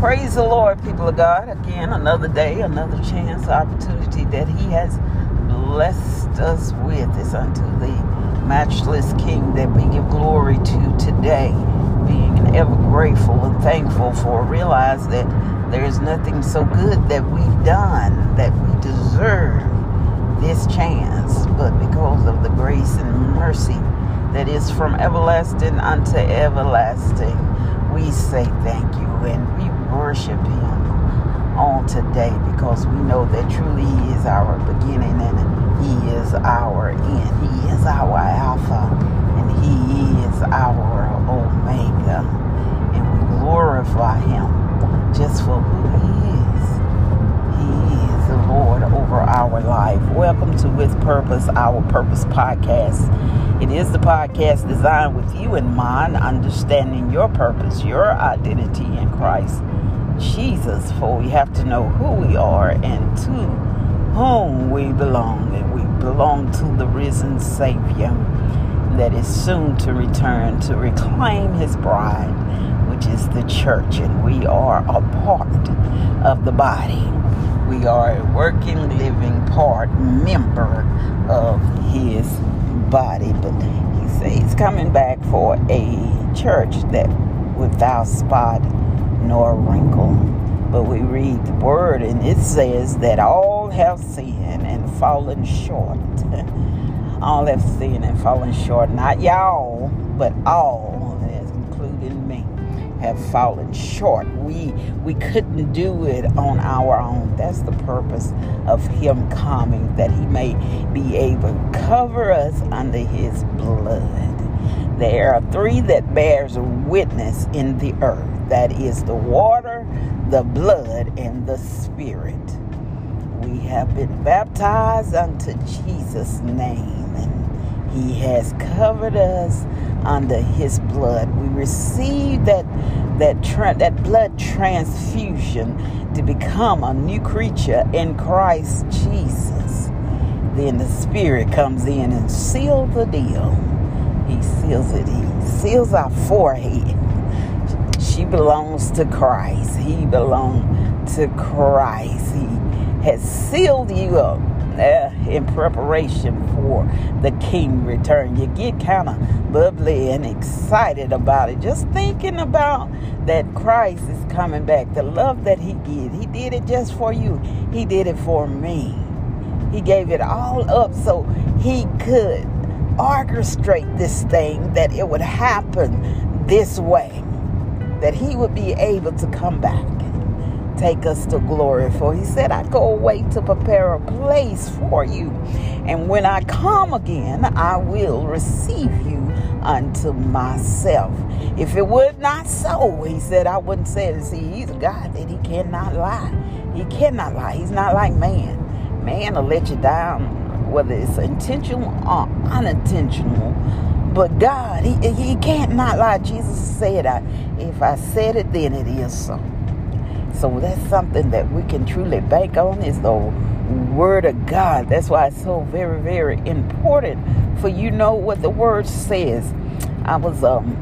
Praise the Lord, people of God. Again, another day, another chance, opportunity that He has blessed us with is unto the matchless King that we give glory to today. Being ever grateful and thankful for, realize that there is nothing so good that we've done that we deserve this chance, but because of the grace and mercy that is from everlasting unto everlasting, we say thank you and worship Him on today because we know that truly He is our beginning and He is our end. He is our Alpha and He is our Omega. And we glorify Him just for who He is. He is the Lord over our life. Welcome to With Purpose, our Purpose podcast. It is the podcast designed with you in mind, understanding your purpose, your identity in Christ Jesus, for we have to know who we are and to whom we belong. And we belong to the risen Savior that is soon to return to reclaim his bride, which is the church, and we are a part of the body. We are a working, living part, member of his body. But he says he's coming back for a church that without spot nor wrinkle. But we read the word and it says that all have sinned and fallen short. all have sinned and fallen short. Not y'all, but all, including me, have fallen short. We we couldn't do it on our own. That's the purpose of him coming, that he may be able to cover us under his blood. There are three that bears witness in the earth that is the water, the blood, and the spirit. We have been baptized unto Jesus' name, and He has covered us under His blood. We received that that tra- that blood transfusion to become a new creature in Christ Jesus. Then the Spirit comes in and seals the deal. He seals it. He seals our forehead she belongs to Christ. He belongs to Christ. He has sealed you up uh, in preparation for the king return. You get kind of bubbly and excited about it. Just thinking about that Christ is coming back. The love that he did. He did it just for you. He did it for me. He gave it all up so he could orchestrate this thing that it would happen this way that he would be able to come back and take us to glory. For he said, I go away to prepare a place for you. And when I come again, I will receive you unto myself. If it would not so, he said, I wouldn't say it. See, he's a God that he cannot lie. He cannot lie. He's not like man. Man will let you down, whether it's intentional or unintentional. But God, he, he can't not lie. Jesus said, I, if I said it, then it is so. So that's something that we can truly bank on is the word of God. That's why it's so very, very important for you know what the word says. I was um,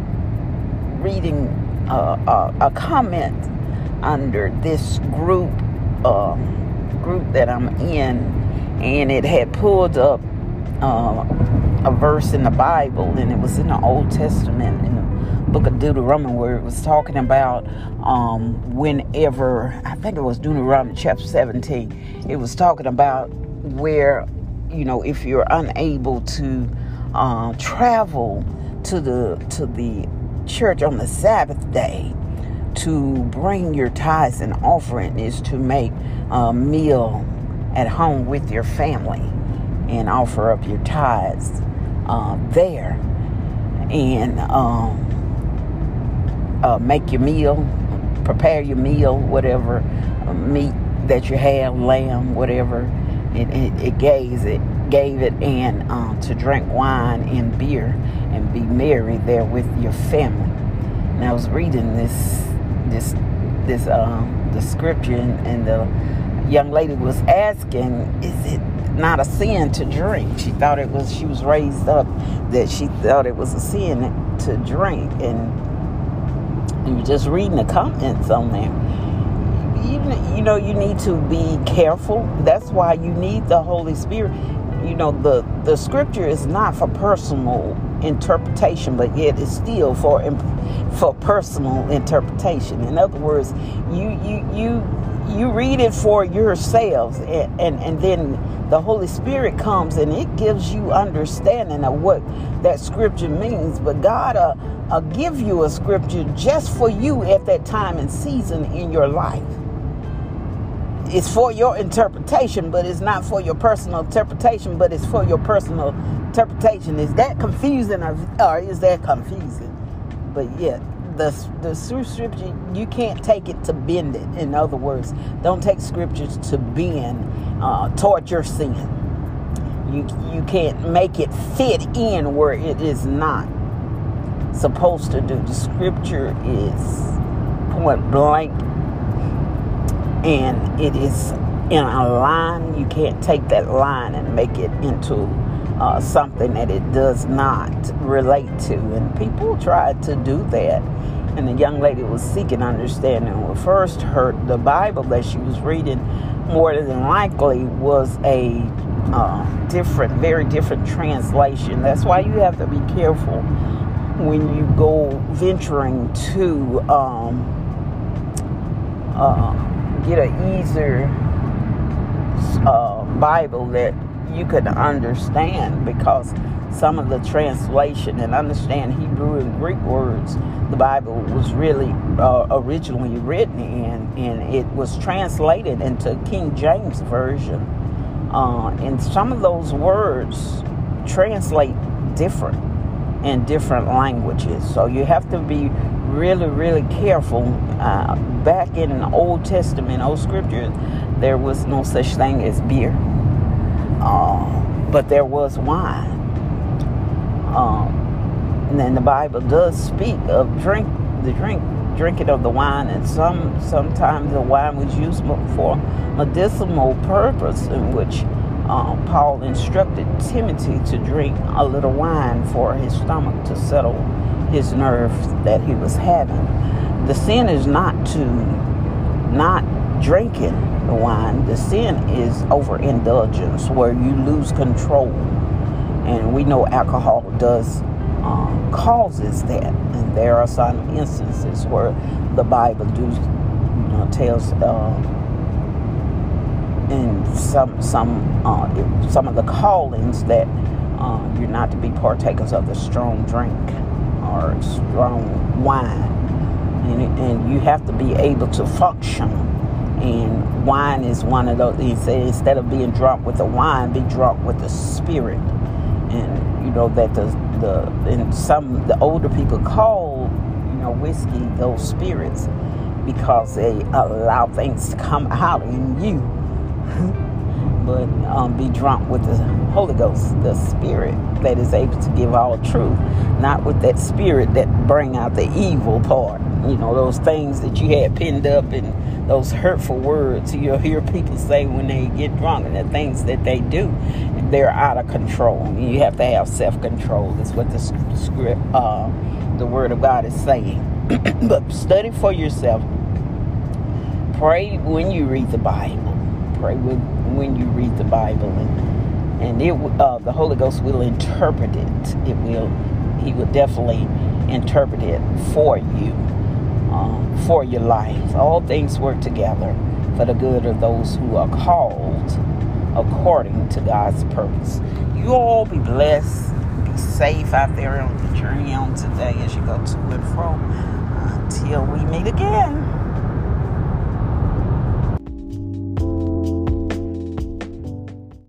reading a, a, comment under this group um, group that I'm in, and it had pulled up uh, a verse in the Bible, and it was in the Old Testament in the book of Deuteronomy, where it was talking about um, whenever I think it was Deuteronomy chapter 17. It was talking about where you know if you're unable to uh, travel to the to the church on the Sabbath day to bring your tithes and offering is to make a meal at home with your family and offer up your tithes uh, there. And um, uh, make your meal, prepare your meal, whatever uh, meat that you have, lamb, whatever. It, it, it gave it, gave it, and uh, to drink wine and beer and be merry there with your family. And I was reading this, this, this, um, the scripture, and the young lady was asking, "Is it not a sin to drink?" She thought it was. She was raised up that she thought it was a sin to drink, and you're just reading the comments on there. even you know you need to be careful. That's why you need the Holy Spirit. You know the the scripture is not for personal interpretation, but yet it's still for for personal interpretation. In other words, you you you you read it for yourselves, and and, and then the Holy Spirit comes and it gives you understanding of what that scripture means. But God uh, uh, give you a scripture just for you at that time and season in your life. It's for your interpretation, but it's not for your personal interpretation, but it's for your personal interpretation. Is that confusing or is that confusing? But yet, the the scripture you can't take it to bend it. In other words, don't take scriptures to bend uh, toward your sin. You you can't make it fit in where it is not supposed to do. The scripture is point blank, and it is in a line. You can't take that line and make it into uh, something that it does not relate to. And people try to do that. And the young lady was seeking understanding. When first heard the Bible that she was reading, more than likely was a uh, different, very different translation. That's why you have to be careful when you go venturing to um, uh, get an easier uh, Bible that you could understand because some of the translation and understand Hebrew and Greek words the Bible was really uh, originally written in, and it was translated into King James Version. Uh, and some of those words translate different in different languages. So you have to be really, really careful. Uh, back in the Old Testament, Old Scriptures, there was no such thing as beer. Uh, but there was wine. Um, and then the Bible does speak of drink the drink drinking of the wine, and some sometimes the wine was used for medicinal purpose, in which um, Paul instructed Timothy to drink a little wine for his stomach to settle his nerves that he was having. The sin is not to not drinking wine. The sin is overindulgence, where you lose control, and we know alcohol does uh, causes that. And there are some instances where the Bible do you know, tells. Uh, in some some uh, some of the callings that uh, you're not to be partakers of the strong drink or strong wine, and you have to be able to function. And wine is one of those. He said instead of being drunk with the wine, be drunk with the spirit. And you know that the the and some the older people call you know whiskey those spirits because they allow things to come out in you but um, be drunk with the Holy Ghost, the Spirit that is able to give all truth, not with that spirit that bring out the evil part. You know those things that you had pinned up and those hurtful words you'll hear people say when they get drunk and the things that they do, they're out of control. You have to have self-control. That's what the script, uh, the Word of God is saying. but study for yourself. Pray when you read the Bible pray with when you read the Bible, and and it uh, the Holy Ghost will interpret it. It will, He will definitely interpret it for you, um, for your life. All things work together for the good of those who are called according to God's purpose. You all be blessed, be safe out there on the journey on today as you go to and fro. Until we meet again.